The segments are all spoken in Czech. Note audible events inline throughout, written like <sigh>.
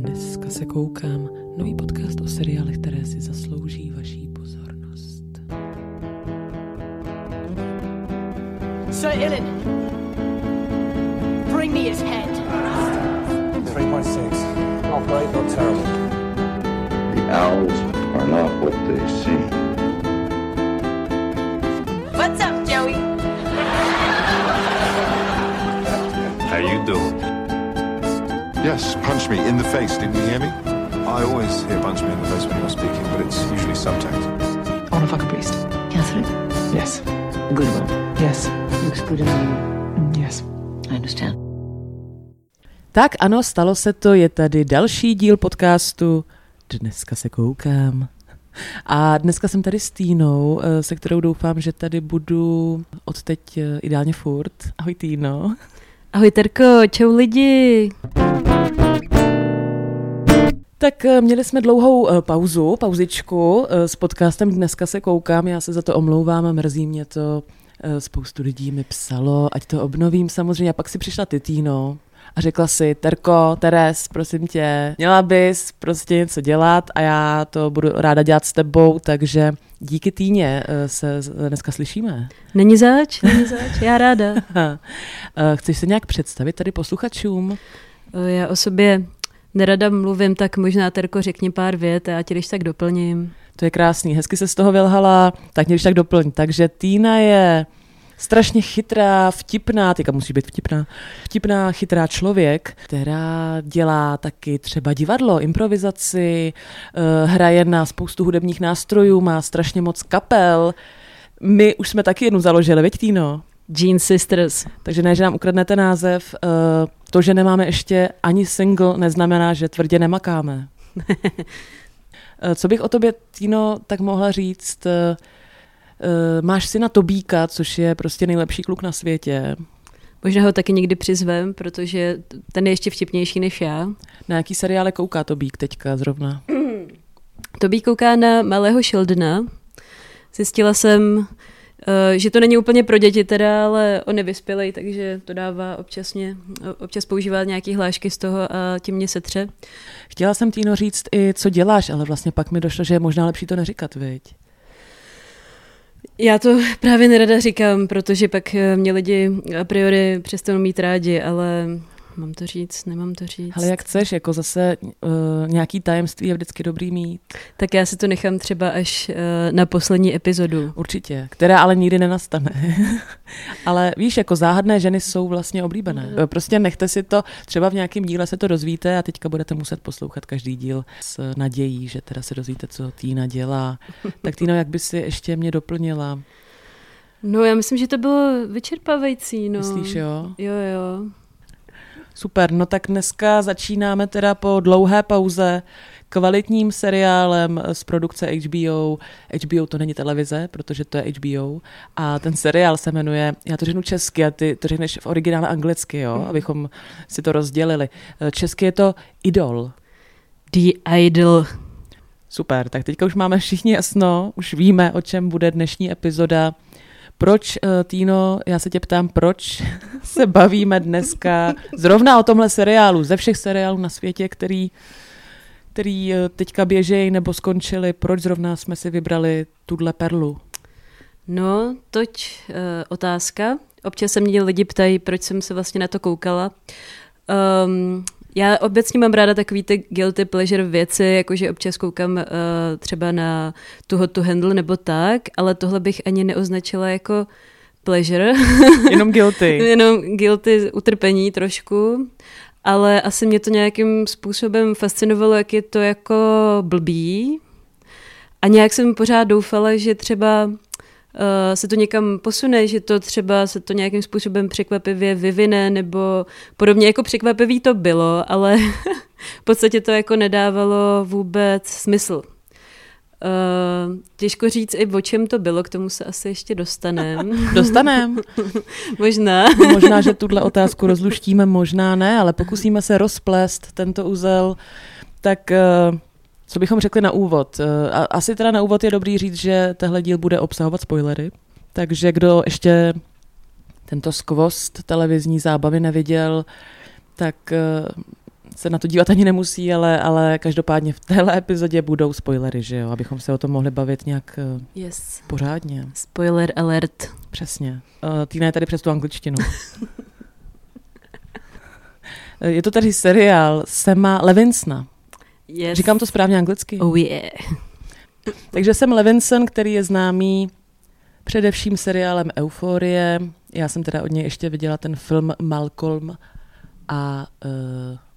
Dneska se koukám. Nový podcast o seriálech, které si zaslouží vaší pozornost. Sir Ilan, bring me his head. 3.6. Not great, not terrible. The owls are not what they seem. What's up, Joey? How you doing? Yes, punch me in the face. Didn't you hear me? I always hear punch me in the face when you're speaking, but it's usually subtext. I want to fuck a priest. Catherine, Yes. good one. Yes. Looks good on you. Mm, Yes. I understand. Tak ano, stalo se to, je tady další díl podcastu. Dneska se koukám. A dneska jsem tady s Týnou, eh, se kterou doufám, že tady budu od teď eh, ideálně furt. Ahoj Týno. Ahoj Terko, čau lidi. Tak eh, měli jsme dlouhou eh, pauzu, pauzičku eh, s podcastem Dneska se koukám, já se za to omlouvám mrzí mě to. Spoustu lidí mi psalo, ať to obnovím samozřejmě. A pak si přišla ty, Týno, a řekla si, Terko, Teres, prosím tě, měla bys prostě něco dělat a já to budu ráda dělat s tebou, takže díky Týně se dneska slyšíme. Není zač, není zač, já ráda. <laughs> Chceš se nějak představit tady posluchačům? Já o sobě nerada mluvím, tak možná Terko řekni pár vět a ti když tak doplním. To je krásný, hezky se z toho vylhala, tak mě když tak doplň. Takže Týna je strašně chytrá, vtipná, teďka musí být vtipná, vtipná, chytrá člověk, která dělá taky třeba divadlo, improvizaci, eh, hraje na spoustu hudebních nástrojů, má strašně moc kapel. My už jsme taky jednu založili, veď Týno? Jean Sisters. Takže ne, že nám ukradnete název, eh, to, že nemáme ještě ani single, neznamená, že tvrdě nemakáme. <laughs> Eh, Co bych o tobě, Týno, tak mohla říct? eh, Máš syna Tobíka, což je prostě nejlepší kluk na světě. Možná ho taky někdy přizvem, protože ten je ještě vtipnější než já. Na jaký seriále kouká Tobík teďka zrovna? <clears throat> Tobí kouká na malého Sheldona. Zjistila jsem, že to není úplně pro děti teda, ale on je vyspělej, takže to dává občasně, občas používá nějaký hlášky z toho a tím mě setře. Chtěla jsem Týno říct i, co děláš, ale vlastně pak mi došlo, že je možná lepší to neříkat, viď? Já to právě nerada říkám, protože pak eh, mě lidi a priori přestanou mít rádi, ale mám to říct, nemám to říct. Ale jak chceš, jako zase uh, nějaký tajemství je vždycky dobrý mít. Tak já si to nechám třeba až uh, na poslední epizodu. Určitě, která ale nikdy nenastane. <laughs> ale víš, jako záhadné ženy jsou vlastně oblíbené. Prostě nechte si to, třeba v nějakém díle se to dozvíte a teďka budete muset poslouchat každý díl s nadějí, že teda se dozvíte, co Týna dělá. <laughs> Tak Týno, jak by si ještě mě doplnila? No já myslím, že to bylo vyčerpávající. No. Myslíš, jo? Jo, jo. Super, no tak dneska začínáme teda po dlouhé pauze kvalitním seriálem z produkce HBO. HBO to není televize, protože to je HBO. A ten seriál se jmenuje, já to řeknu česky a ty to řekneš v originále anglicky, jo, abychom si to rozdělili. Česky je to Idol. The Idol. Super, tak teďka už máme všichni jasno, už víme, o čem bude dnešní epizoda. Proč, eh, Týno, já se tě ptám, proč <laughs> se bavíme dneska zrovna o tomhle seriálu, ze všech seriálů na světě, který, který eh, teďka běžejí nebo skončili, proč zrovna jsme si vybrali tuhle perlu? No, toť uh, otázka. Občas se mě lidi ptají, proč jsem se vlastně na to koukala. Um, já obecně mám ráda takový ty guilty pleasure věci, jakože občas koukám uh, třeba na tu to handle nebo tak, ale tohle bych ani neoznačila jako pleasure. <laughs> Jenom guilty. <laughs> Jenom guilty utrpení trošku, ale asi mě to nějakým způsobem fascinovalo, jak je to jako blbý. A nějak jsem pořád doufala, že třeba se to někam posune, že to třeba se to nějakým způsobem překvapivě vyvine, nebo podobně jako překvapivý to bylo, ale <laughs> v podstatě to jako nedávalo vůbec smysl. Uh, těžko říct i o čem to bylo, k tomu se asi ještě dostaneme. <laughs> Dostanem. <laughs> Možná. Možná, že tuhle otázku rozluštíme, možná ne, ale pokusíme se rozplést tento úzel. Tak eh, co bychom řekli na úvod? Eh, Asi teda na úvod je dobrý říct, že tehle díl bude obsahovat spoilery, takže kdo ještě tento skvost televizní zábavy neviděl, tak eh, se na to dívat ani nemusí, ale, ale každopádně v téhle epizodě budou spoilery, že jo, abychom se o tom mohli bavit nějak eh, Yes. pořádně. Spoiler alert. Přesně. Týna je tady přes tu angličtinu. <laughs> Je to tady seriál Sema Levinsona. Yes. Říkám to správně anglicky? Oh yeah. <laughs> Takže jsem Levinson, který je známý především seriálem Euforie. Já jsem teda od něj ještě viděla ten film Malcolm a uh,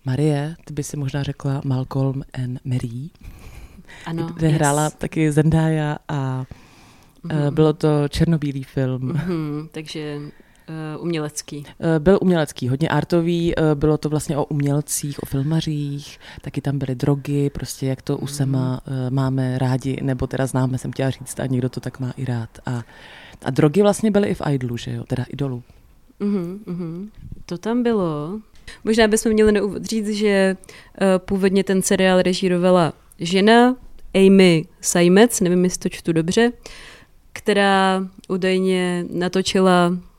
Marie, ty by si možná řekla Malcolm and Mary, Ano, <laughs> kde yes. hrála taky Zendaya a uh, bylo to černobílý film. Mhm, takže umělecký. Eh, Byl umělecký, hodně artový, eh, bylo to vlastně o umělcích, o filmařích, taky tam byly drogy, prostě jak to u Sema eh, máme rádi, nebo teda známe, jsem chtěla říct, a někdo to tak má i rád. A, a drogy vlastně byly i v Idolu, že jo, teda idolu. Mhm, mhm. To tam bylo. Možná bychom měli na úvod říct, že uh, původně ten seriál režírovala žena Amy Seimetz, nevím, jestli to čtu dobře, která údajně natočila eh,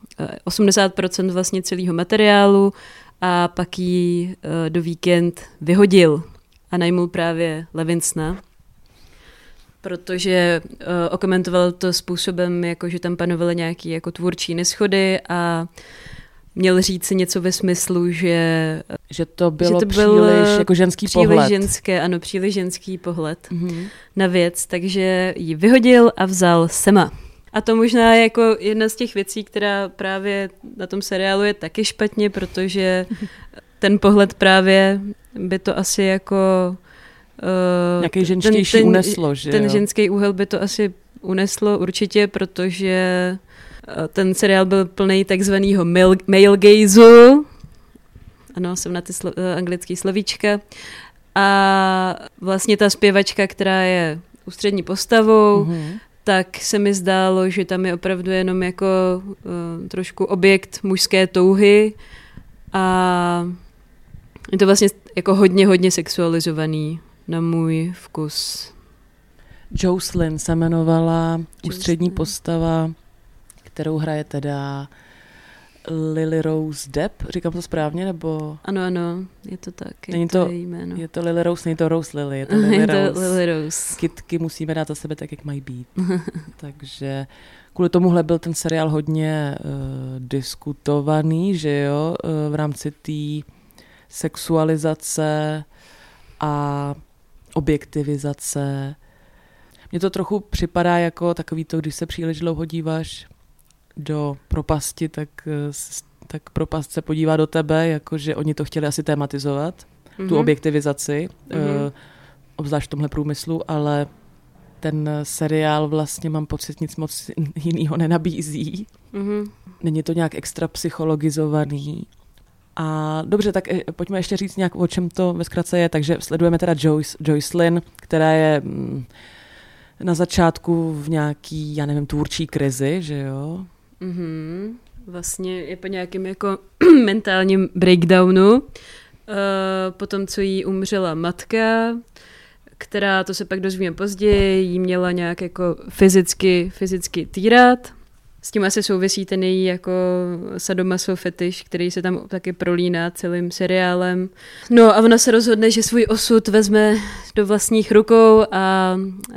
80% vlastně celého materiálu a pak ji eh, do víkend vyhodil a najmul právě Levinsna, protože uh, okomentoval to způsobem, jako že tam panovaly nějaké jako tvůrčí neschody a měl říct si něco ve smyslu, že Že to bylo že to byl příliš jako ženský příliš pohled. ženské, ano, příliš ženský pohled Mhm. na věc, takže ji vyhodil a vzal Sema. A to možná je jako jedna z těch věcí, která právě na tom seriálu je taky špatně, protože <laughs> ten pohled právě by to asi jako... Uh, Nějaký ženštější uneslo, že Ten jo? ženský úhel by to asi uneslo určitě, protože eh, ten seriál byl plný takzvaného male, gazeu. Ano, jsem na ty slo, eh, anglický slovíčka. A vlastně ta zpěvačka, která je ústřední postavou, Mhm. Tak se mi zdálo, že tam je opravdu jenom jako uh, trošku objekt mužské touhy a je to vlastně jako hodně, hodně sexualizovaný na můj vkus. Jocelyn se jmenovala ústřední Jocelyn. postava, kterou hraje teda Lily Rose Depp, říkám to správně, nebo Ano, ano, je to tak. Je Není to, to- její jméno. je to Lily Rose, není to Rose Lily, je to Lily <laughs> je to Rose. Lily Rose. Kytky musíme dát za sebe tak, jak mají být. <laughs> Takže kvůli tomuhle byl ten seriál hodně uh, diskutovaný, že jo, uh, v rámci té sexualizace a objektivizace. Mně to trochu připadá jako takový to, když se příliš dlouho díváš do propasti, tak, eh, tak propast se podívá do tebe, jakože oni to chtěli asi tematizovat, Mhm. tu objektivizaci, Mhm. eh, obzvlášť v tomhle průmyslu, ale ten seriál vlastně mám pocit nic moc jiného nenabízí. Mhm. Není to nějak extra psychologizovaný. A dobře, tak eh, pojďme ještě říct nějak, o čem to ve zkratce je. Takže sledujeme teda Joyce, Joycelyn, která je mm, na začátku v nějaký, já nevím, tvůrčí krizi, že jo? Mhm. Vlastně je po nějakém jako <clears throat> mentálním breakdownu. Uh, potom, co jí umřela matka, která, to se pak dozvíme později, jí měla nějak jako fyzicky, fyzicky týrat. S tím asi souvisí ten její jako sadomaso fetiš, který se tam taky prolíná celým seriálem. No a ona se rozhodne, že svůj osud vezme do vlastních rukou a uh,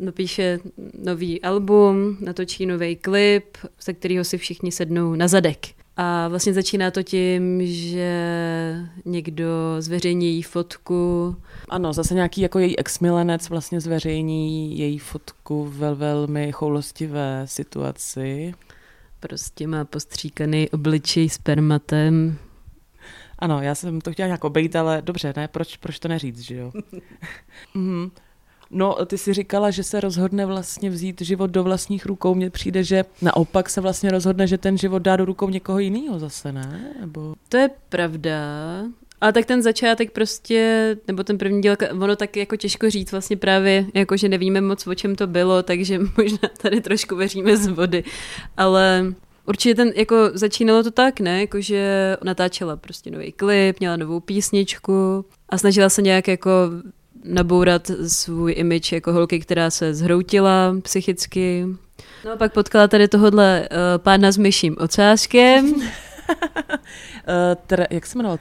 napíše nový album, natočí nový klip, ze kterého si všichni sednou na zadek. A vlastně začíná to tím, že někdo zveřejní její fotku. Ano, zase nějaký jako její exmilenec vlastně zveřejní její fotku ve velmi choulostivé situaci. Prostě má postříkaný obličej spermatem. Ano, já jsem to chtěla nějak obejít, ale dobře, ne, proč, proč to neříct, že jo? <laughs> mhm. No, ty si říkala, že se rozhodne vlastně vzít život do vlastních rukou. Mně přijde, že naopak se vlastně rozhodne, že ten život dá do rukou někoho jiného zase, ne? Nebo... To je pravda. Ale tak ten začátek prostě, nebo ten první díl, ono tak jako těžko říct vlastně právě, jako že nevíme moc, o čem to bylo, takže <laughs> možná tady trošku veříme z vody. Ale určitě ten, jako začínalo to tak, ne, jako že natáčela prostě nový klip, měla novou písničku a snažila se nějak jako nabourat svůj image jako holky, která se zhroutila psychicky. No a pak potkala tady tohohle uh, pána s myším ocáskem. <laughs> Eh, tre, jak se jmenoval?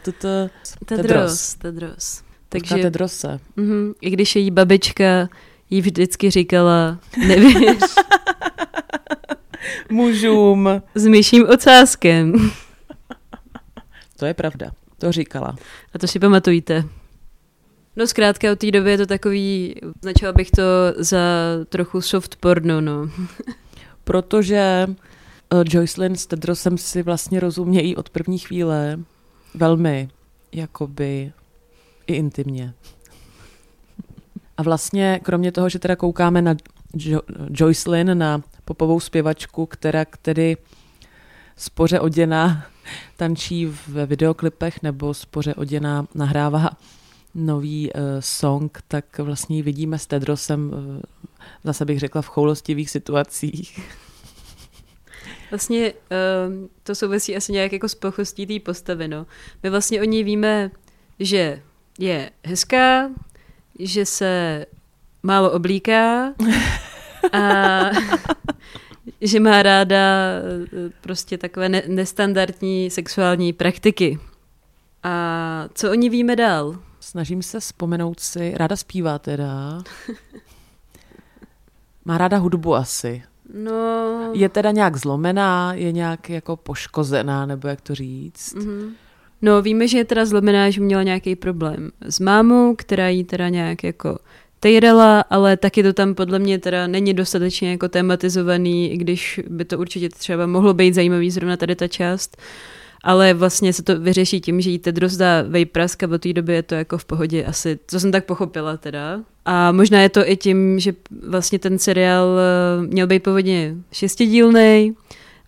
Tedros. Tedros. Takže... Tedrose. mhm, i když její babička jí vždycky říkala, nevěř, <laughs> Mužům. s myším ocáskem. To je pravda. To říkala. A to si pamatujte. No zkrátka od té doby je to takový, značila bych to za trochu soft porno, no. <laughs> Protože uh, Joycelyn s Tedrosem si vlastně rozumějí od první chvíle velmi, jakoby i intimně. A vlastně kromě toho, že teda koukáme na jo- Joycelyn, na popovou zpěvačku, která který spoře oděná <laughs> tančí ve videoklipech nebo spoře oděná nahrává nový uh, song, tak vlastně ji vidíme s Tedrosem, uh, zase bych řekla, v choulostivých situacích. Vlastně uh, to souvisí asi nějak jako s plochostí té postavy, no. My vlastně o ní víme, že je hezká, že se málo oblíká <laughs> a že má ráda eh, prostě takové ne- nestandardní sexuální praktiky. A co o ní víme dál? Snažím se vzpomenout si, ráda zpívá teda. <laughs> Má ráda hudbu asi. No, Je teda nějak zlomená, je nějak jako poškozená, nebo jak to říct. Mhm. No, víme, že je teda zlomená, že měla nějaký problém s mámou, která jí teda nějak jako tejrala, ale taky to tam podle mě teda není dostatečně jako tematizovaný, i když by to určitě třeba mohlo být zajímavý zrovna tady ta část. Ale vlastně se to vyřeší tím, že jí Tedros dá vejprask a v té době je to jako v pohodě asi, co jsem tak pochopila teda. A možná je to i tím, že vlastně ten seriál eh, měl být původně šestidílnej,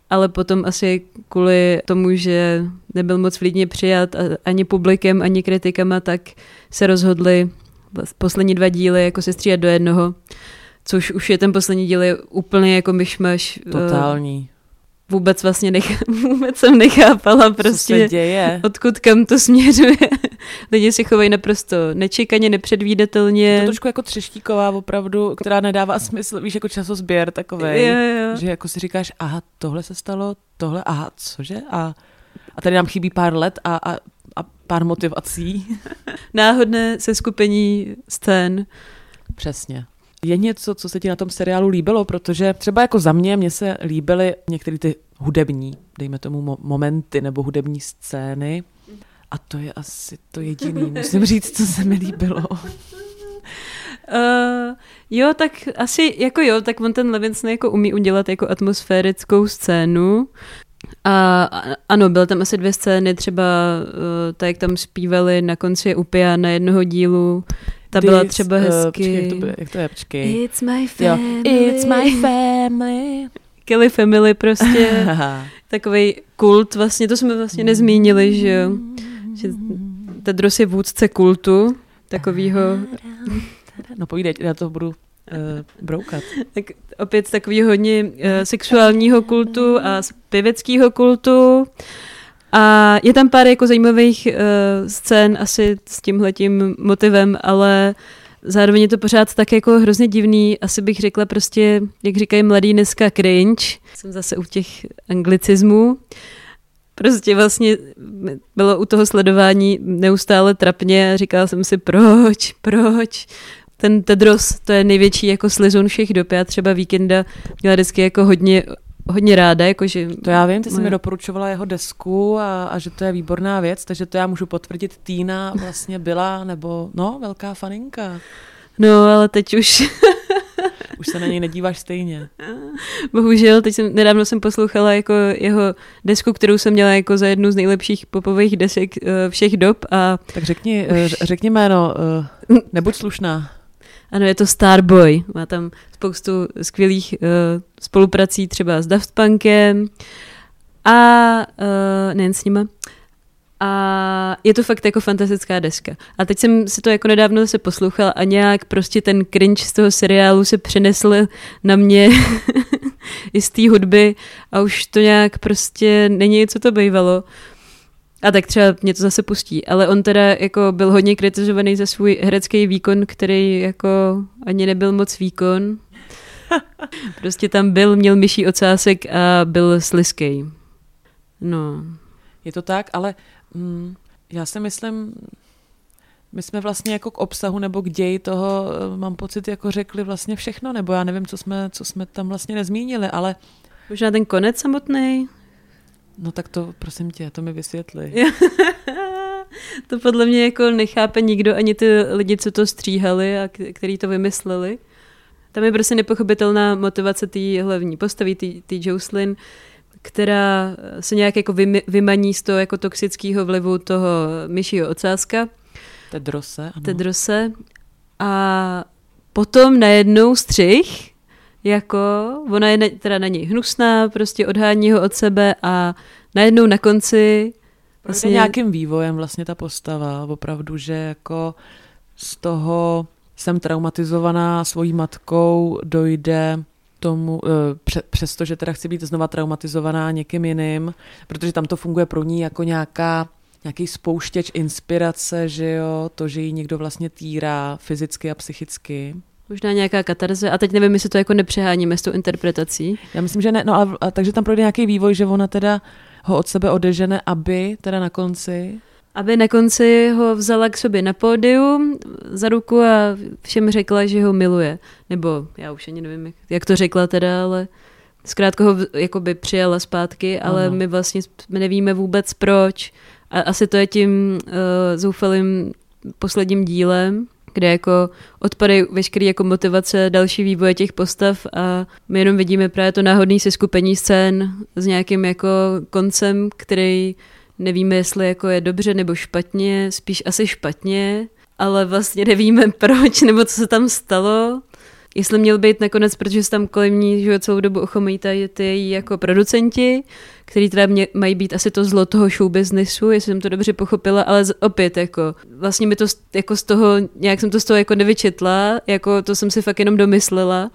ale potom asi kvůli tomu, že nebyl moc vlídně přijat ani publikem, ani kritikama, tak se rozhodli poslední dva díly jako se střídat do jednoho, což už je ten poslední díl je úplně jako myšmaš. eh, Totální. Vůbec vlastně nech, <laughs> vůbec jsem nechápala Co se prostě, děje? odkud kam to směřuje. <laughs> Lidi si chovají naprosto nečekaně, Je nepředvídatelně. to trošku jako třeštíková opravdu, která nedává smysl, víš, jako časozběr takovej. Jo, jo. Že jako si říkáš, aha, tohle se stalo, tohle, aha, cože? A, a tady nám chybí pár let a, a, a pár motivací. <laughs> Náhodné seskupení scén. Přesně. Je něco, co se ti na tom seriálu líbilo, protože třeba jako za mě, mně se líbily některé ty hudební, dejme tomu mo- momenty nebo hudební scény. A to je asi to jediný, <laughs> musím říct, co se mi líbilo. Uh, <laughs> jo, tak asi jako jo, tak on ten Levinson jako umí udělat jako atmosférickou scénu. A a- ano, byly tam asi dvě scény, třeba uh, tak, jak tam zpívali na konci Upia na jednoho dílu. Ta byla třeba hezky. počkej, jak, to bude, jak to je, počkej. It's my Jo. family. It's my family. Kelly Family prostě. <laughs> Takový kult vlastně, to jsme vlastně nezmínili, že jo. Že Tedros je vůdce kultu, takovýho, No povídej, já to budu uh, broukat. tak opět takový hodně uh, sexuálního kultu a zpěveckého kultu. A je tam pár jako zajímavých uh, scén asi s tímhletím motivem, ale zároveň je to pořád tak jako hrozně divný. Asi bych řekla prostě, jak říkají mladý dneska, cringe. Jsem zase u těch anglicismů. Prostě vlastně bylo u toho sledování neustále trapně a říkala jsem si, proč, proč. Ten Tedros, to je největší jako slizun všech dob. Já třeba víkenda měla vždycky jako hodně, hodně ráda, jakože To já vím, ty jsi Moje- mi doporučovala jeho desku a, a že to je výborná věc, takže to já můžu potvrdit. Týna vlastně byla, nebo no, velká faninka. No, ale teď už, <laughs> Už se na něj nedíváš stejně. bohužel, teď jsem, nedávno jsem poslouchala jako jeho desku, kterou jsem měla jako za jednu z nejlepších popových desek eh, všech dob a Tak řekni, eh, ř- řekni jméno, eh, nebuď slušná. ano, je to Starboy. Má tam spoustu skvělých uh, spoluprací třeba s Daft Punkem a uh, nejen s nima. A je to fakt jako fantastická deska. A teď jsem si to jako nedávno se poslouchala a nějak prostě ten cringe z toho seriálu se přenesl na mě <laughs> i z té hudby a už to nějak prostě není, co to bývalo. A tak třeba mě to zase pustí. Ale on teda jako byl hodně kritizovaný za svůj herecký výkon, který jako ani nebyl moc výkon. <laughs> Prostě tam byl, měl myší ocásek a byl sliskej. No. Je to tak, ale mm, já si myslím, my jsme vlastně jako k obsahu nebo k ději toho, eh, mám pocit, jako řekli vlastně všechno, nebo já nevím, co jsme, co jsme tam vlastně nezmínili, ale Možná ten konec samotný. no tak to, prosím tě, to mi vysvětli. <laughs> to podle mě jako nechápe nikdo, ani ty lidi, co to stříhali a který to vymysleli. Tam je prostě nepochopitelná motivace té hlavní postavy, té Jocelyn, která se nějak jako vymi- vymaní z toho jako toxického vlivu toho myšího ocáska, Tedrose, ano. Tedrose. A potom najednou střih, jako ona je na, teda na něj hnusná, prostě odhání ho od sebe a najednou na konci Vlastně nějakým vývojem vlastně ta postava, opravdu, že jako z toho jsem traumatizovaná svojí matkou, dojde tomu, eh, pře- přesto, že teda chci být znova traumatizovaná někým jiným, protože tam to funguje pro ní jako nějaká nějaký spouštěč inspirace, že jo, to, že ji někdo vlastně týrá fyzicky a psychicky. Možná nějaká katarze. A teď nevím, jestli to jako nepřeháníme s tou interpretací. Já myslím, že ne, no a, a takže tam projde nějaký vývoj, že ona teda ho od sebe odežene, aby teda na konci Aby na konci ho vzala k sobě na pódium za ruku a všem řekla, že ho miluje. Nebo já už ani nevím, jak, to řekla teda, ale zkrátka ho jakoby přijala zpátky, ale Ano. my vlastně my nevíme vůbec proč. A asi to je tím uh, zoufalým posledním dílem, kde jako odpadají veškeré jako motivace další vývoje těch postav a my jenom vidíme právě to náhodné seskupení scén s nějakým jako koncem, který nevíme, jestli jako je dobře nebo špatně, spíš asi špatně, ale vlastně nevíme <laughs> proč nebo co se tam stalo. Jestli měl být nakonec, protože se tam kolem ní že celou dobu ochomítají ty jako producenti, který teda mě, mají být asi to zlo toho show businessu, jestli jsem to dobře pochopila, ale opět jako vlastně mi to jako z toho, nějak jsem to z toho jako nevyčetla, jako to jsem si fakt jenom domyslela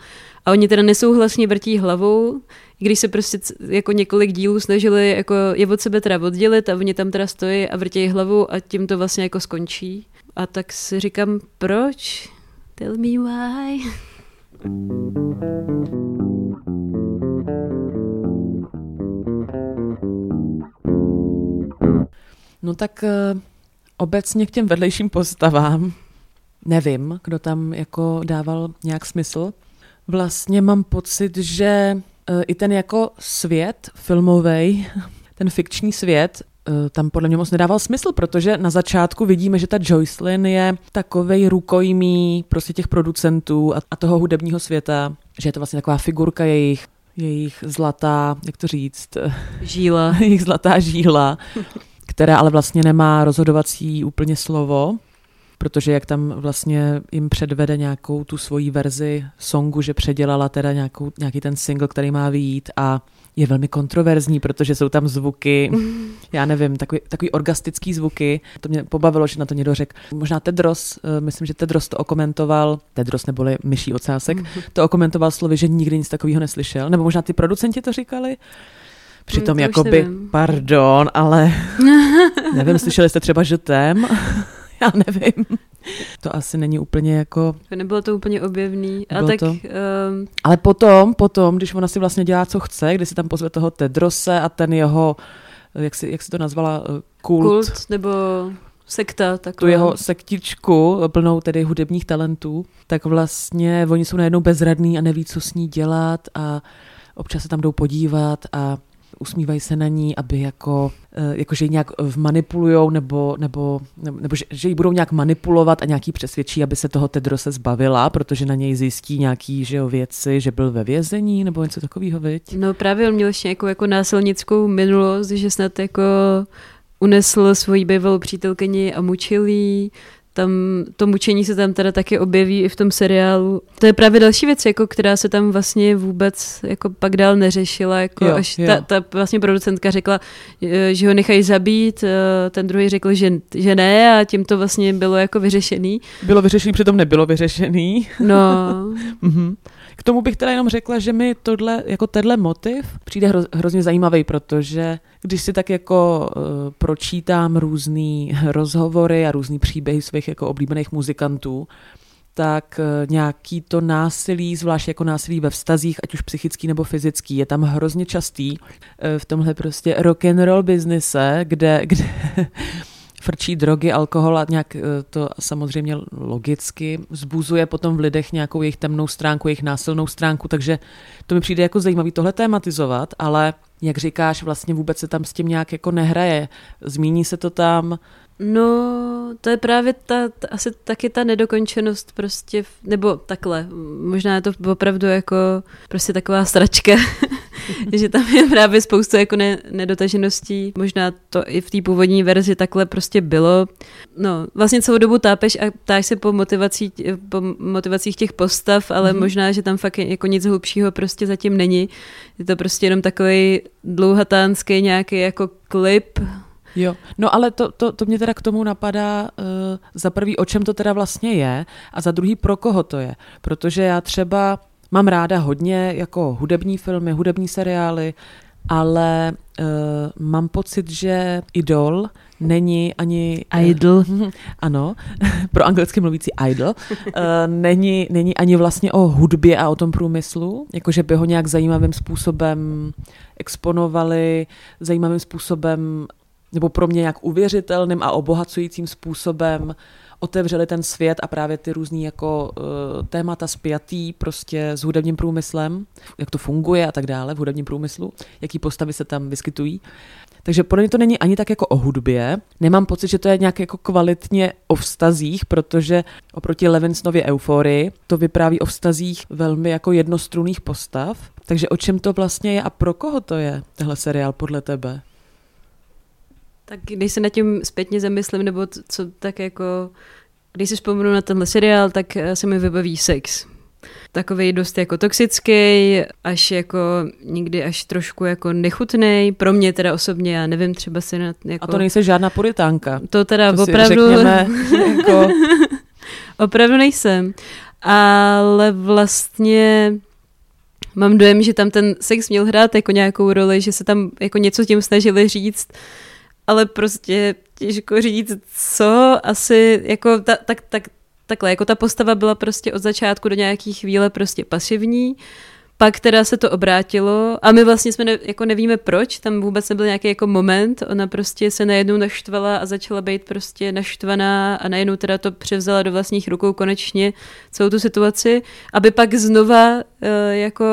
a oni teda nesouhlasně vrtí hlavou, když se prostě jako několik dílů snažili jako je od sebe teda oddělit a oni tam teda stojí a vrtějí hlavou a tím to vlastně jako skončí. A tak si říkám, proč? Tell me why. No tak eh, obecně k těm vedlejším postavám nevím, kdo tam jako dával nějak smysl. Vlastně mám pocit, že eh, i ten jako svět filmový, <laughs> ten fikční svět, eh, tam podle mě moc nedával smysl, protože na začátku vidíme, že ta Joycelyn je takovej rukojmí prostě těch producentů a, a toho hudebního světa, že je to vlastně taková figurka jejich, jejich zlatá, jak to říct, Žíla. <laughs> jejich zlatá žíla, která ale vlastně nemá rozhodovací úplně slovo, protože jak tam vlastně jim předvede nějakou tu svoji verzi songu, že předělala teda nějakou, nějaký ten single, který má vyjít a je velmi kontroverzní, protože jsou tam zvuky, <laughs> já nevím, takový, takový orgastický zvuky. To mě pobavilo, že na to někdo řekl. Možná Tedros, eh, myslím, že Tedros to okomentoval, Tedros neboli myší ocásek, <laughs> to okomentoval slovy, že nikdy nic takového neslyšel. Nebo možná ty producenti to říkali. Přitom Hmm, jakoby, nevím. pardon, ale <laughs> nevím, slyšeli jste třeba žutem? <laughs> Já nevím. To asi není úplně jako... Nebylo to úplně objevný. A tak to. Um, Ale potom, potom, když ona si vlastně dělá, co chce, když si tam pozve toho Tedrose a ten jeho, jak si, jak si to nazvala, eh, kult, kult nebo sekta. tu Taková. jeho sektičku, plnou tedy hudebních talentů, tak vlastně oni jsou najednou bezradní a neví, co s ní dělat a občas se tam jdou podívat a usmívají se na ní, aby jako, eh, jako že ji nějak manipulujou nebo, nebo, nebo, nebo že, že ji budou nějak manipulovat a nějaký přesvědčí, aby se toho Tedrose zbavila, protože na něj zjistí nějaký že jo, věci, že byl ve vězení nebo něco takového, viď? No právě on měl ještě jako, jako násilnickou minulost, že snad jako unesl svoji bývalou přítelkyni a mučil jí. Tam, to mučení se tam teda taky objeví i v tom seriálu. To je právě další věc, jako, která se tam vlastně vůbec jako pak dál neřešila. Jako Jo, až jo. ta, ta vlastně producentka řekla, eh, že ho nechají zabít, eh, ten druhý řekl, že, že ne a tím to vlastně bylo jako vyřešený. Bylo vyřešený, přitom nebylo vyřešený. No, <laughs> Mhm. K tomu bych teda jenom řekla, že mi tohle, jako tenhle motiv přijde hro, hrozně zajímavý, protože když si tak jako uh, pročítám různý rozhovory a různý příběhy svých jako oblíbených muzikantů, tak eh, nějaký to násilí, zvlášť jako násilí ve vztazích, ať už psychický nebo fyzický, je tam hrozně častý eh, v tomhle prostě rock and roll biznise, kde, kde <laughs> frčí drogy, alkohol a nějak eh, to samozřejmě logicky vzbuzuje potom v lidech nějakou jejich temnou stránku, jejich násilnou stránku, takže to mi přijde jako zajímavý tohle tématizovat, ale jak říkáš, vlastně vůbec se tam s tím nějak jako nehraje. Zmíní se to tam, No, to je právě ta, ta, asi taky ta nedokončenost prostě, nebo takhle, možná je to opravdu jako prostě taková stračka, <laughs> <laughs> že tam je právě spoustu jako ne, nedotažeností, možná to i v té původní verzi takhle prostě bylo. No, vlastně celou dobu tápeš a ptáš se po, motivací, po motivacích těch postav, ale mm-hmm. možná, že tam fakt jako nic hlubšího prostě zatím není. Je to prostě jenom takový dlouhatánský nějaký jako klip, Jo, no ale to, to, to mě teda k tomu napadá uh, za prvý, o čem to teda vlastně je a za druhý, pro koho to je. Protože já třeba mám ráda hodně jako hudební filmy, hudební seriály, ale uh, mám pocit, že Idol není ani... Idol. Uh, <laughs> ano, <laughs> pro anglicky mluvící idol. Uh, není, není ani vlastně o hudbě a o tom průmyslu, jakože by ho nějak zajímavým způsobem exponovali, zajímavým způsobem nebo pro mě nějak uvěřitelným a obohacujícím způsobem otevřeli ten svět a právě ty různý jako uh, témata spjatý prostě s hudebním průmyslem, jak to funguje a tak dále v hudebním průmyslu, jaký postavy se tam vyskytují. Takže podle mě to není ani tak jako o hudbě. Nemám pocit, že to je nějak jako kvalitně o vztazích, protože oproti Levinsonově euforii to vypráví o vztazích velmi jako jednostrunných postav. Takže o čem to vlastně je a pro koho to je, tenhle seriál podle tebe? Tak když se nad tím zpětně zamyslím, nebo co tak jako, když si vzpomenu na tenhle seriál, tak eh, se mi vybaví sex. Takový dost jako toxický, až jako někdy až trošku jako nechutný. Pro mě teda osobně, já nevím, třeba si na, jako... A to nejsi žádná puritánka. To teda To si opravdu... řekněme, <laughs> jako... Opravdu nejsem. Ale vlastně mám dojem, že tam ten sex měl hrát jako nějakou roli, že se tam jako něco tím snažili říct, ale prostě těžko říct, co asi, jako ta, tak, tak, takhle, jako ta postava byla prostě od začátku do nějaký chvíle prostě pasivní, pak teda se to obrátilo a my vlastně jsme ne, jako nevíme proč, tam vůbec nebyl nějaký jako moment, ona prostě se najednou naštvala a začala být prostě naštvaná a najednou teda to převzala do vlastních rukou konečně celou tu situaci, aby pak znova eh, jako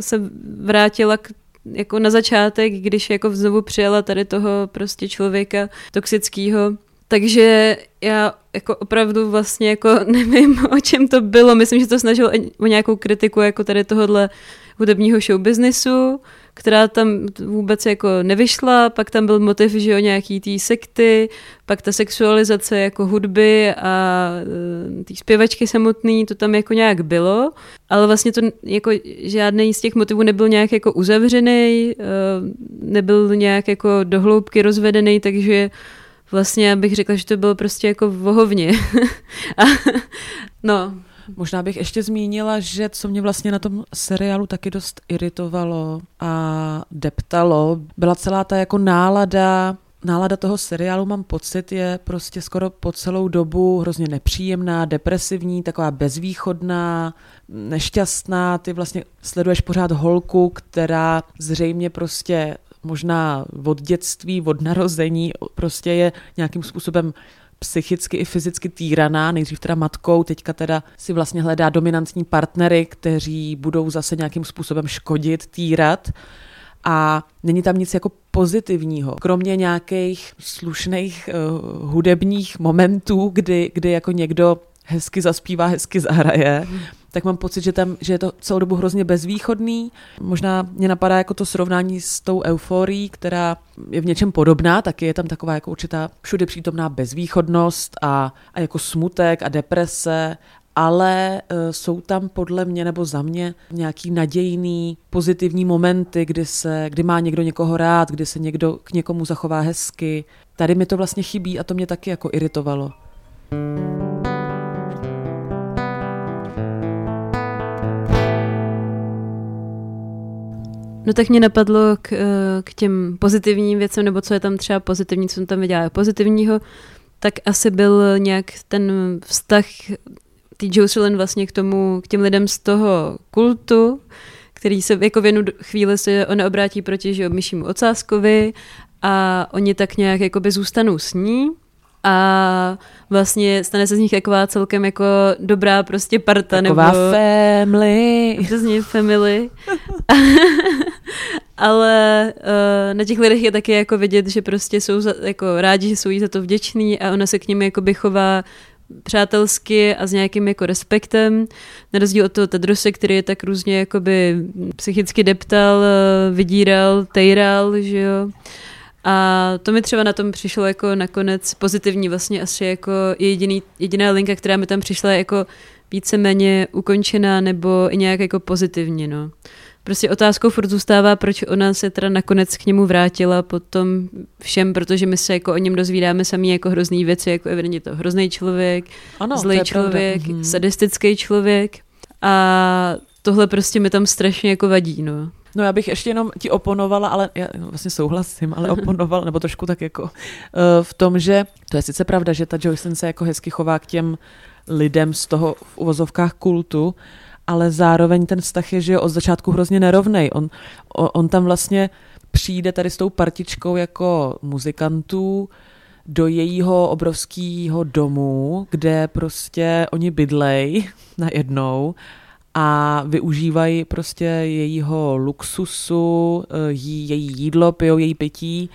se vrátila k jako na začátek, když jako znovu přijala tady toho prostě člověka toxického. Takže já jako opravdu vlastně jako <laughs> nevím, o čem to bylo. Myslím, že to snažilo o nějakou kritiku jako tady tohohle hudebního showbiznisu, která tam vůbec jako nevyšla, pak tam byl motiv, že o nějaký tý sekty, pak ta sexualizace jako hudby a e, té zpěvačky samotný, to tam jako nějak bylo, ale vlastně to jako žádný z těch motivů nebyl nějak jako uzavřený, e, nebyl nějak jako dohloubky rozvedený, takže vlastně bych řekla, že to bylo prostě jako vohovně. <laughs> no, Možná bych ještě zmínila, že co mě vlastně na tom seriálu taky dost iritovalo a deptalo, byla celá ta jako nálada Nálada toho seriálu, mám pocit, je prostě skoro po celou dobu hrozně nepříjemná, depresivní, taková bezvýchodná, nešťastná. Ty vlastně sleduješ pořád holku, která zřejmě prostě možná od dětství, od narození prostě je nějakým způsobem psychicky i fyzicky týraná, nejdřív teda matkou, teďka teda si vlastně hledá dominantní partnery, kteří budou zase nějakým způsobem škodit, týrat a není tam nic jako pozitivního. Kromě nějakých slušných uh, hudebních momentů, kdy, kdy jako někdo hezky zaspívá, hezky zahraje, tak mám pocit, že, tam, že je to celou dobu hrozně bezvýchodný. Možná mě napadá jako to srovnání s tou euforií, která je v něčem podobná, taky je tam taková jako určitá všude přítomná bezvýchodnost a, a jako smutek a deprese, ale uh, jsou tam podle mě nebo za mě nějaký nadějný, pozitivní momenty, kdy, se, kdy má někdo někoho rád, kdy se někdo k někomu zachová hezky. Tady mi to vlastně chybí a to mě taky jako iritovalo. No tak mě napadlo k, k těm pozitivním věcem, nebo co je tam třeba pozitivní, co jsem tam viděla pozitivního, tak asi byl nějak ten vztah ty Jocelyn vlastně k tomu, k těm lidem z toho kultu, který se jako v jednu chvíli se ona obrátí proti že myšímu ocázkovi a oni tak nějak jakoby zůstanou s ní a vlastně stane se z nich taková celkem jako dobrá prostě parta. Taková nebo, family. Přesně, family. <laughs> Ale uh, na těch lidech je taky jako vidět, že prostě jsou za, jako rádi, že jsou jí za to vděční a ona se k nim jakoby chová přátelsky a s nějakým jako respektem, na rozdíl od toho Tedrose, který je tak různě jakoby psychicky deptal, eh, vydíral, tejral, že jo. A to mi třeba na tom přišlo jako nakonec pozitivní, vlastně asi jako jediný, jediná linka, která mi tam přišla jako víceméně ukončená nebo i nějak jako pozitivně, no. Prostě otázkou furt zůstává, proč ona se teda nakonec k němu vrátila potom všem, protože my se jako o něm dozvídáme sami jako hrozný věci, jako evidentně to hrozný člověk, Ano, zlej člověk, pravda. Mhm. sadistický člověk a tohle prostě mi tam strašně jako vadí, no. No já bych ještě jenom ti oponovala, ale já vlastně souhlasím, ale <laughs> oponovala, nebo trošku tak jako uh, v tom, že to je sice pravda, že ta Joycelyn se jako hezky chová k těm lidem z toho v uvozovkách kultu, ale zároveň ten vztah je, že je od začátku hrozně nerovnej. On, on, on tam vlastně přijde tady s tou partičkou jako muzikantů do jejího obrovského domu, kde prostě oni bydlej <laughs> najednou a využívají prostě jejího luxusu, eh, jí, její jídlo, pijou její pití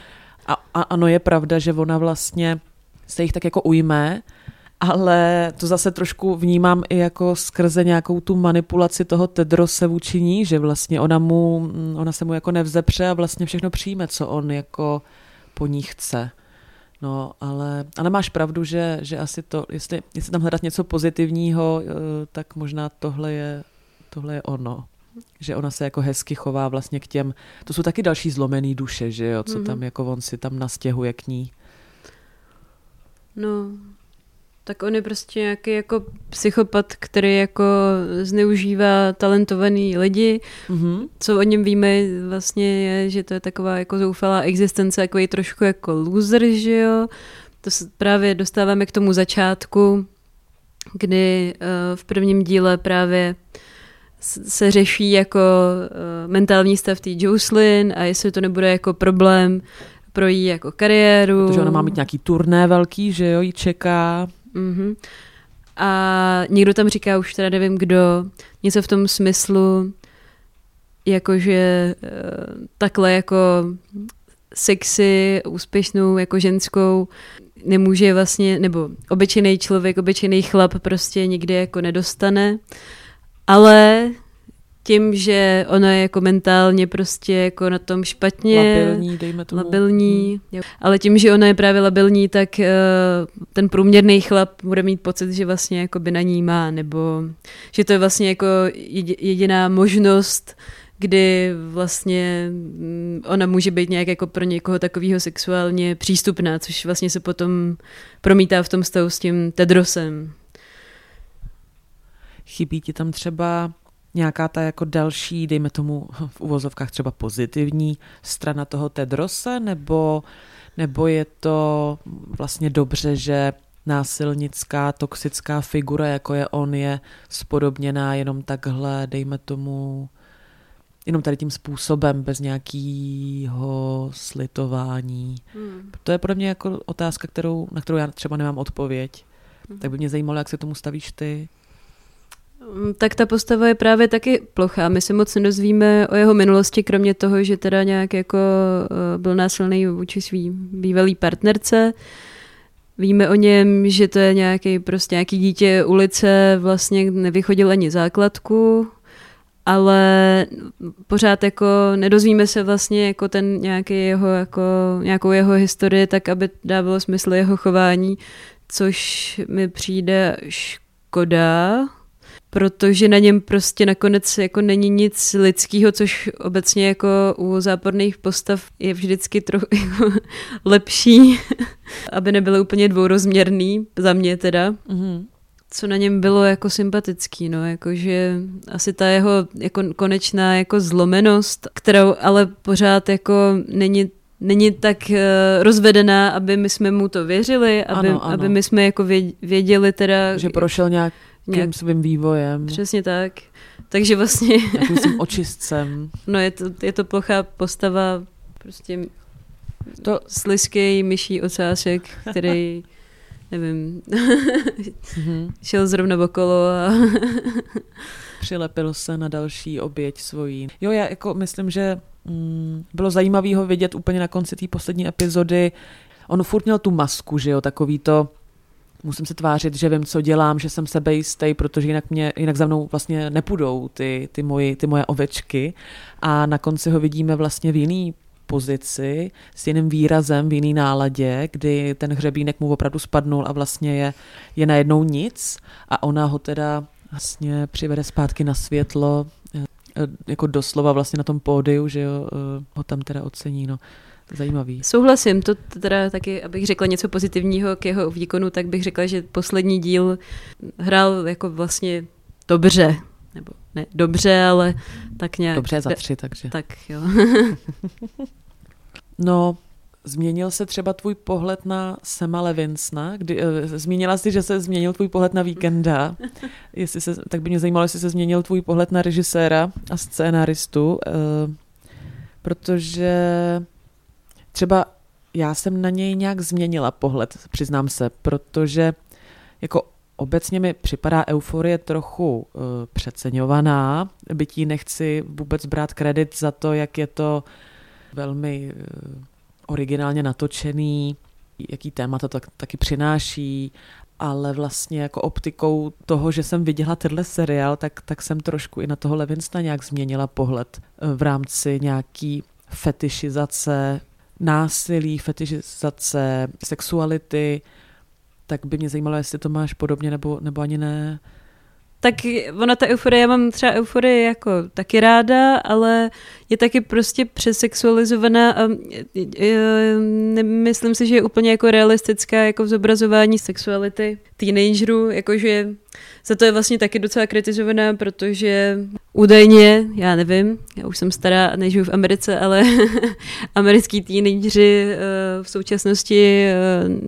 a, a ano je pravda, že ona vlastně se jich tak jako ujme, ale to zase trošku vnímám i jako skrze nějakou tu manipulaci toho Tedrose vůči ní, že vlastně ona, mu, mm, ona se mu jako nevzepře a vlastně všechno přijme, co on jako po ní chce. No, ale, ale máš pravdu, že, že asi to, jestli, jestli tam hledat něco pozitivního, eh, tak možná tohle je, tohle je ono. Že ona se jako hezky chová vlastně k těm, to jsou taky další zlomený duše, že jo, co Mhm. tam jako on si tam nastěhuje k ní. No, tak on je prostě nějaký jako psychopat, který jako zneužívá talentovaný lidi. Mhm. Co o něm víme vlastně je, že to je taková jako zoufalá existence, jako je trošku jako loser, že jo. To se právě dostáváme k tomu začátku, kdy uh, v prvním díle právě s- se řeší jako uh, mentální stav té Jocelyn a jestli to nebude jako problém pro její jako kariéru. Protože ona má mít nějaký turné velký, že jo, jí čeká. Mm-hmm. A někdo tam říká, už teda nevím kdo, něco v tom smyslu, jakože uh, takhle jako sexy, úspěšnou jako ženskou nemůže vlastně, nebo obyčejný člověk, obyčejný chlap prostě nikdy jako nedostane, ale tím, že ona je jako mentálně prostě jako na tom špatně, Labilní, dejme tomu. labilní, jo. ale tím, že ona je právě labilní, tak uh, ten průměrný chlap bude mít pocit, že vlastně jako by na ní má, nebo že to je vlastně jako jedi- jediná možnost, kdy vlastně mm, ona může být nějak jako pro někoho takového sexuálně přístupná, což vlastně se potom promítá v tom stavu s tím Tedrosem. Chybí ti tam třeba nějaká ta jako další, dejme tomu v uvozovkách třeba pozitivní strana toho Tedrose, nebo, nebo je to vlastně dobře, že násilnická, toxická figura, jako je on, je spodobněná jenom takhle, dejme tomu, jenom tady tím způsobem, bez nějakého slitování. Hmm. To je pro mě jako otázka, kterou, na kterou já třeba nemám odpověď. Mhm. Tak by mě zajímalo, jak se tomu stavíš ty. Mm, Tak ta postava je právě taky plochá. My se moc nedozvíme o jeho minulosti, kromě toho, že teda nějak jako eh, byl násilný vůči svý bývalý partnerce. Víme o něm, že to je nějaký prostě nějaký dítě ulice, vlastně nevychodil ani základku, ale pořád jako nedozvíme se vlastně jako ten nějaký jeho, jako, nějakou jeho historii, tak aby dávalo smysl jeho chování, což mi přijde škoda, protože na něm prostě nakonec jako není nic lidského, což obecně jako u záporných postav je vždycky trochu <laughs> jako lepší, <laughs> aby nebylo úplně dvourozměrný, za mě teda. Mm-hmm. Co na něm bylo jako sympatický, no, jakože asi ta jeho jako konečná jako zlomenost, kterou ale pořád jako není není tak uh, rozvedená, aby my jsme mu to věřili, aby, Ano, ano. aby my jsme jako vě- věděli teda, Že prošel nějak, nějakým svým vývojem, Přesně tak. Takže vlastně, <laughs> nějakým svým očistcem. no je to, je to plochá postava, prostě To, sliský myší ocásek, který, <laughs> nevím, mhm. <laughs> šel zrovna okolo a přilepil se na další oběť svojí. Jo, já jako myslím, že mm, bylo zajímavé ho vidět úplně na konci té poslední epizody. On furt měl tu masku, že jo, takový to, musím se tvářit, že vím, co dělám, že jsem sebejistý, protože jinak, mě, jinak za mnou vlastně nepůjdou ty, ty, moji, ty moje ovečky. A na konci ho vidíme vlastně v jiný pozici, s jiným výrazem, v jiný náladě, kdy ten hřebínek mu opravdu spadnul a vlastně je, je najednou nic a ona ho teda vlastně přivede zpátky na světlo, eh, eh, jako doslova vlastně na tom pódiu, že jo, eh, ho tam teda ocení, no. Zajímavý. souhlasím, to teda taky, abych řekla něco pozitivního k jeho výkonu, tak bych řekla, že poslední díl hrál jako vlastně dobře, nebo ne dobře, ale tak nějak. Dobře za tři, takže. Tak jo. <laughs> No, změnil se třeba tvůj pohled na Sema Levinsona? Kdy, uh, zmínila jsi, že se změnil tvůj pohled na víkenda. <laughs> Jestli se, tak by mě zajímalo, jestli se změnil tvůj pohled na režiséra a scénáristu, uh, protože třeba já jsem na něj nějak změnila pohled, přiznám se, protože jako obecně mi připadá euforie trochu uh, přeceňovaná, byť jí nechci vůbec brát kredit za to, jak je to velmi uh, originálně natočený, jaký témata tak, taky přináší, ale vlastně jako optikou toho, že jsem viděla tenhle seriál, tak, tak jsem trošku i na toho Levinsta nějak změnila pohled eh, v rámci nějaký fetišizace násilí, fetišizace sexuality, tak by mě zajímalo, jestli to máš podobně nebo, nebo ani ne. tak ona ta euforie, já mám třeba euforii jako taky ráda, ale je taky prostě přesexualizovaná a e, e, nemyslím si, že je úplně jako realistická jako v zobrazování sexuality teenagerů, jakože za to je vlastně taky docela kritizovaná, protože údajně, já nevím, já už jsem stará a nežiju v Americe, ale <laughs> americký teenageři eh, v současnosti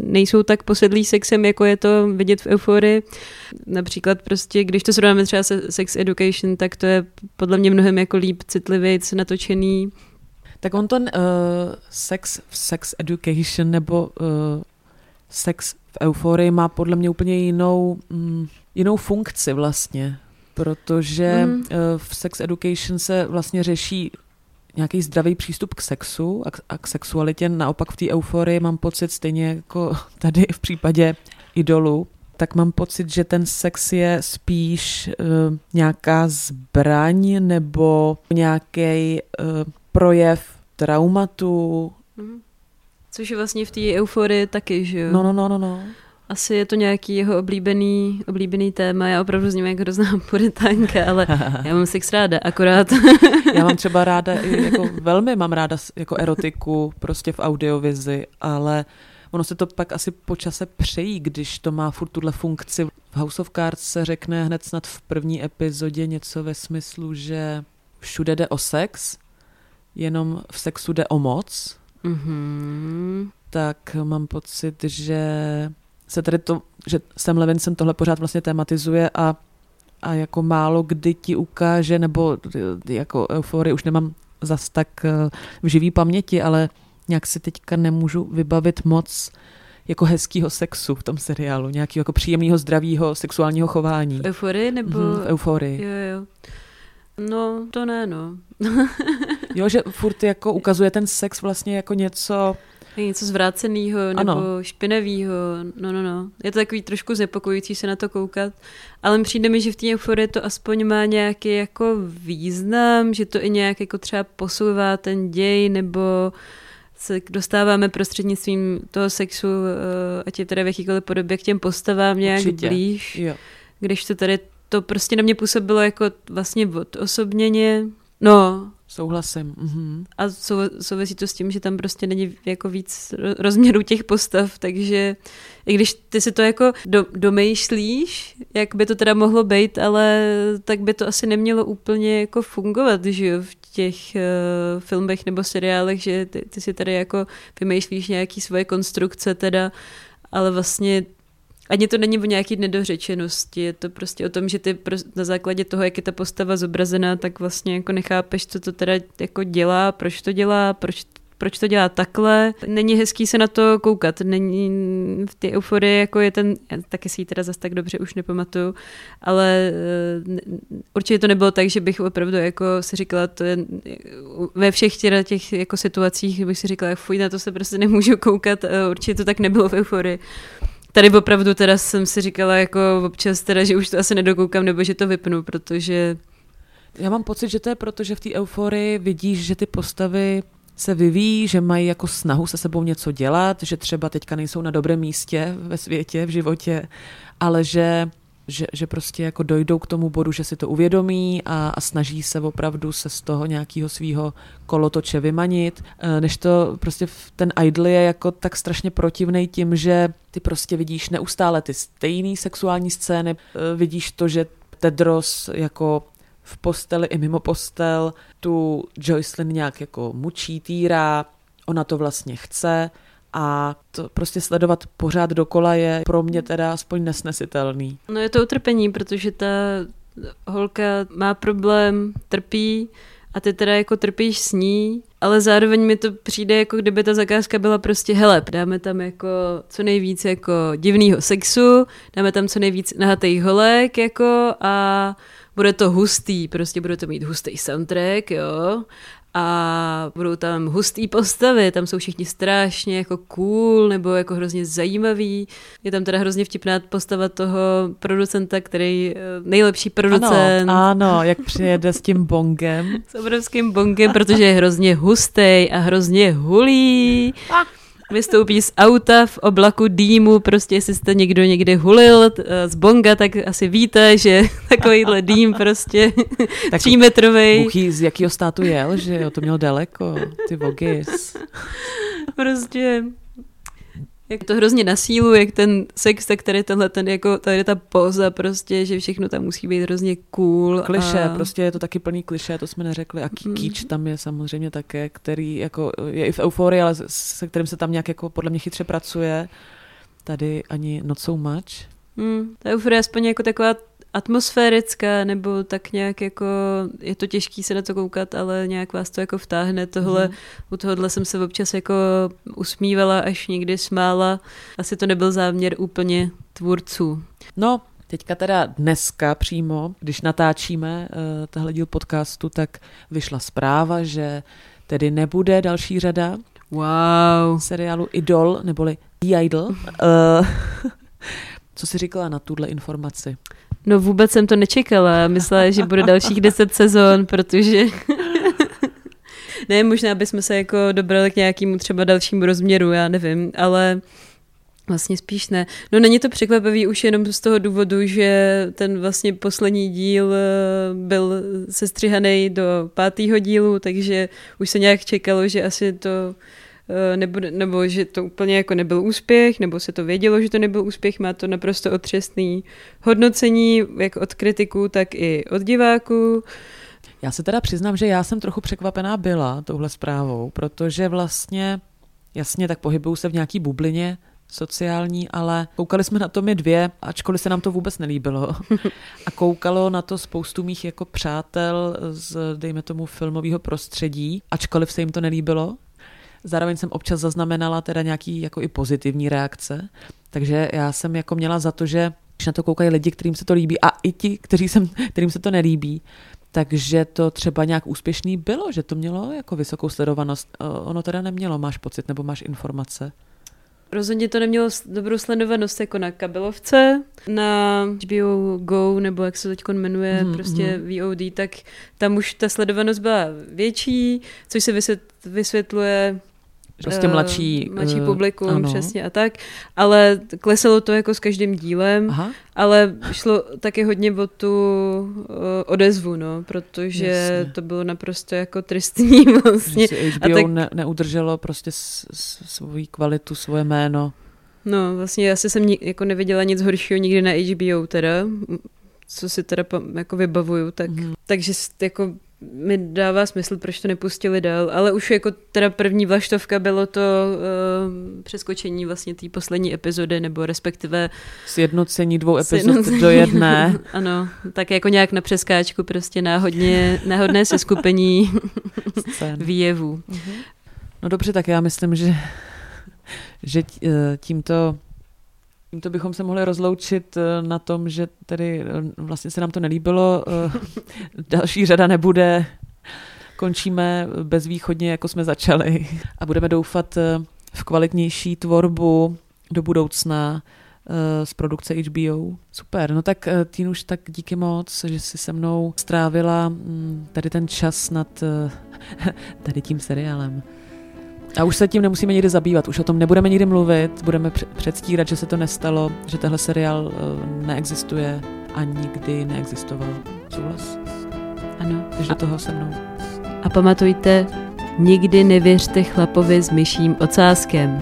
nejsou tak posedlí sexem, jako je to vidět v euforii. Například prostě, když to srovnáme třeba se Sex Education, tak to je podle mě mnohem jako líp citlivějc natočený. Tak on ten uh, sex v sex education nebo uh, sex v euforii má podle mě úplně jinou, mm, jinou funkci vlastně, protože Mm. mm. uh, v sex education se vlastně řeší nějaký zdravý přístup k sexu a k, a k sexualitě. Naopak v té euforii mám pocit stejně jako <laughs> tady v případě idolu, tak mám pocit, že ten sex je spíš uh, nějaká zbraň nebo nějaký uh, projev traumatu. Mhm. Což je vlastně v té euforii taky, že jo? No, no, no, no, no. Asi je to nějaký jeho oblíbený, oblíbený téma. Já opravdu s ním jako hrozná <laughs> puritánka, ale já mám sex ráda, akorát. <laughs> Já mám třeba ráda, i jako velmi mám ráda jako erotiku prostě v audiovizi, ale ono se to pak asi po čase přejí, když to má furt tuhle funkci. V House of Cards se řekne hned snad v první epizodě něco ve smyslu, že všude jde o sex, jenom v sexu jde o moc, Mhm. tak mám pocit, že se tady to, že Sam Levinson tohle pořád vlastně tematizuje a, a jako málo kdy ti ukáže, nebo jako euforii už nemám zas tak eh, v živý paměti, ale nějak si teďka nemůžu vybavit moc jako hezkýho sexu v tom seriálu, nějakého jako příjemného, zdravého sexuálního chování. V euforii nebo... Mhm, v euforii. Jo, jo. No, to ne, no. <laughs> Jo, že furt jako ukazuje ten sex vlastně jako něco, něco zvráceného nebo Ano. špinavého. No, no, no. Je to takový trošku znepokojující se na to koukat. Ale přijde mi, že v té euforii to aspoň má nějaký jako význam, že to i nějak jako třeba posouvá ten děj, nebo se dostáváme prostřednictvím toho sexu, eh, ať je teda v jakýkoliv podobě, k těm postavám nějak Určitě. blíž. jo. Když to tady to prostě na mě působilo jako vlastně odosobněně. No, Souhlasím. Mhm. a sou, souvisí to s tím, že tam prostě není jako víc ro- rozměrů těch postav, takže i když ty si to jako do, domýšlíš, jak by to teda mohlo být, ale tak by to asi nemělo úplně jako fungovat, že jo, v těch uh, filmech nebo seriálech, že ty, ty si tady jako vymýšlíš nějaký svoje konstrukce teda, ale vlastně ani to není o nějaký nedořečenosti, je to prostě o tom, že ty na základě toho, jak je ta postava zobrazená, tak vlastně jako nechápeš, co to teda jako dělá, proč to dělá, proč proč to dělá takhle. Není hezký se na to koukat. Není v té euforii, jako je ten, já taky si ji teda zase tak dobře už nepamatuju, ale eh, určitě to nebylo tak, že bych opravdu jako si říkala, to je ve všech těch, těch jako situacích bych si říkala, fuj, na to se prostě nemůžu koukat. Určitě to tak nebylo v euforii. Tady opravdu teda jsem si říkala jako občas teda, že už to asi nedokoukám nebo že to vypnu, protože já mám pocit, že to je proto, že v té euforii vidíš, že ty postavy se vyvíjí, že mají jako snahu se sebou něco dělat, že třeba teďka nejsou na dobrém místě ve světě, v životě, ale že že, že prostě jako dojdou k tomu bodu, že si to uvědomí a, a snaží se opravdu se z toho nějakého svého kolotoče vymanit, e, než to prostě ten idol je jako tak strašně protivný tím, že ty prostě vidíš neustále ty stejné sexuální scény, e, vidíš to, že Tedros jako v posteli i mimo postel tu Joycelyn nějak jako mučí, týrá, ona to vlastně chce a to prostě sledovat pořád dokola je pro mě teda aspoň nesnesitelný. No je to utrpení, protože ta holka má problém, trpí a ty teda jako trpíš s ní, ale zároveň mi to přijde, jako kdyby ta zakázka byla prostě hele, dáme tam jako co nejvíc jako divného sexu, dáme tam co nejvíc nahatých holek jako a bude to hustý, prostě bude to mít hustý soundtrack, jo, a budou tam hustý postavy, tam jsou všichni strašně jako cool nebo jako hrozně zajímavý. Je tam teda hrozně vtipná postava toho producenta, který eh, nejlepší producent. Ano, ano jak přijede s tím bongem. <laughs> S obrovským bongem, protože je hrozně hustý a hrozně hulí. Vystoupí z auta v oblaku dýmu, prostě jestli jste někdo někde hulil eh, z bonga, tak asi víte, že <laughs> takovýhle dým prostě <laughs> tak třímetrovej. Buchý, z jakého státu jel, že jo, to měl daleko, ty vogis. <laughs> prostě jak to hrozně na sílu, jak ten sex, tak tady tenhle, ten jako, tady ta poza prostě, že všechno tam musí být hrozně cool. Kliše, a... prostě je to taky plný kliše, to jsme neřekli. A kýč mm. tam je samozřejmě také, který jako je i v euforii, ale se kterým se tam nějak jako podle mě chytře pracuje. Tady ani not so much. Mm, ta euforie aspoň jako taková atmosférická, nebo tak nějak jako, je to těžký se na to koukat, ale nějak vás to jako vtáhne. Tohle, mm. u tohohle jsem se občas jako usmívala, až někdy smála. Asi to nebyl záměr úplně tvůrců. No, Teďka teda dneska přímo, když natáčíme uh, tahle díl podcastu, tak vyšla zpráva, že tedy nebude další řada wow. seriálu Idol, neboli The Idol. Uh, <laughs> <laughs> co jsi říkala na tuhle informaci? No vůbec jsem to nečekala. Myslela, že bude dalších deset sezon, protože... <laughs> ne, možná bychom se jako dobrali k nějakému třeba dalšímu rozměru, já nevím, ale Vlastně spíš ne. No není to překvapivý už jenom z toho důvodu, že ten vlastně poslední díl eh, byl sestřihaný do pátého dílu, takže už se nějak čekalo, že asi to nebo, nebo že to úplně jako nebyl úspěch, nebo se to vědělo, že to nebyl úspěch, má to naprosto otřesný hodnocení, jak od kritiků, tak i od diváků. Já se teda přiznám, že já jsem trochu překvapená byla touhle zprávou, protože vlastně, jasně, tak pohybuju se v nějaký bublině sociální, ale koukali jsme na to my dvě, ačkoliv se nám to vůbec nelíbilo. <laughs> A koukalo na to spoustu mých jako přátel z, dejme tomu, filmového prostředí, ačkoliv se jim to nelíbilo. Zároveň jsem občas zaznamenala teda nějaký jako i pozitivní reakce, takže já jsem jako měla za to, že když na to koukají lidi, kterým se to líbí a i ti, kteří jsem, <laughs> kterým se to nelíbí, takže to třeba nějak úspěšný bylo, že to mělo jako vysokou sledovanost. Ono teda nemělo, máš pocit nebo máš informace? Rozhodně to nemělo dobrou sledovanost jako na kabelovce, na HBO Go, nebo jak se teď jmenuje, mm, prostě mm. VOD, tak tam už ta sledovanost byla větší, což se vysvětluje Prostě mladší, uh, mladší publikum, ano. přesně a tak. Ale klesalo to jako s každým dílem, Aha. ale šlo taky hodně o tu uh, odezvu, no, protože Jasně. to bylo naprosto jako tristní <laughs> vlastně. Že HBO a tak... ne, neudrželo prostě s, s, svoji kvalitu, svoje jméno. No, vlastně asi jsem ni, jako neviděla nic horšího nikdy na HBO teda, co si teda jako vybavuju, tak, mm. takže jako mi dává smysl, proč to nepustili dál, ale už jako teda první vlaštovka bylo to uh, přeskočení vlastně té poslední epizody, nebo respektive Sjednocení dvou epizod sjednocení. do jedné. <laughs> ano, tak jako nějak na přeskáčku prostě náhodně, náhodné seskupení <laughs> výjevů. No dobře, tak já myslím, že, že eh, tímto, tímto bychom se mohli rozloučit eh, na tom, že tedy eh, vlastně se nám to nelíbilo. eh, <laughs> Další řada nebude. Končíme bezvýchodně, jako jsme začali. A budeme doufat v kvalitnější tvorbu do budoucna z produkce HBO. Super, no tak Týnuš, tak díky moc, že jsi se mnou strávila mm, tady ten čas nad <laughs> tady tím seriálem. A už se tím nemusíme nikdy zabývat, už o tom nebudeme nikdy mluvit, budeme pře- předstírat, že se to nestalo, že tenhle seriál eh, neexistuje a nikdy neexistoval. Souhlas? Ano. Jdeš do toho se mnou? A pamatujte, nikdy nevěřte chlapovi s myším ocáskem.